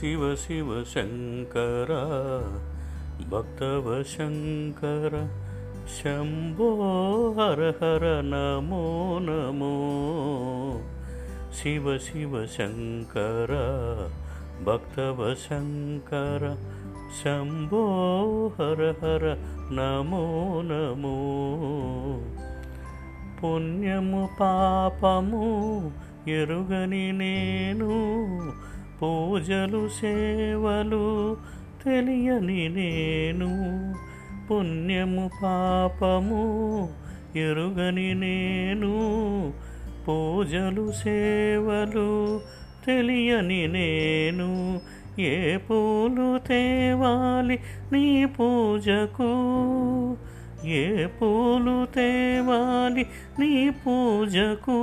శివ శివ శంకర భక్తవ శంకర శంభో హర హర నమో నమో. శివ శివ శంకర భక్తవ శంకర శంభో హర హర నమో నమో. పుణ్యము పాపము ఎరుగని నేను పూజలు సేవలు తెలియని నేను. పుణ్యము పాపము ఎరుగని నేను. పూజలు సేవలు తెలియని నేను. ఏ పూలు తేవాలి నీ పూజకు? ఏ పూలు తేవాలి నీ పూజకు?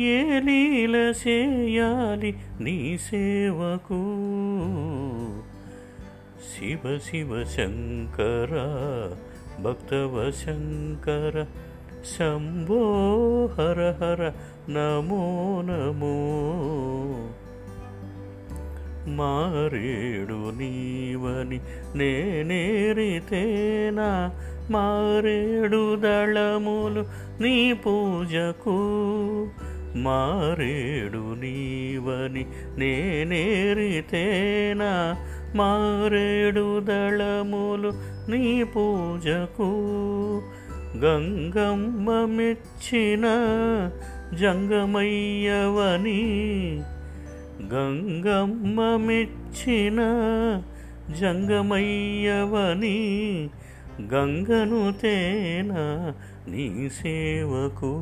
ఏ లీల చేయాలి నీ సేవకు? శివ శివ శంకర భక్తవ శంకర శంభో హర హర నమో నమో. మారేడు నీవని నేనేరితేనా మారేడు దళములు నీ పూజకు మారేడు నీవని నేనేరితేనా? మారేడు దళములు నీ పూజకు గంగమ్మ మెచ్చిన జంగమయ్యవని గంగమ్మ మెచ్చిన జంగమయ్యవని గంగను తేనా నీ సేవకు?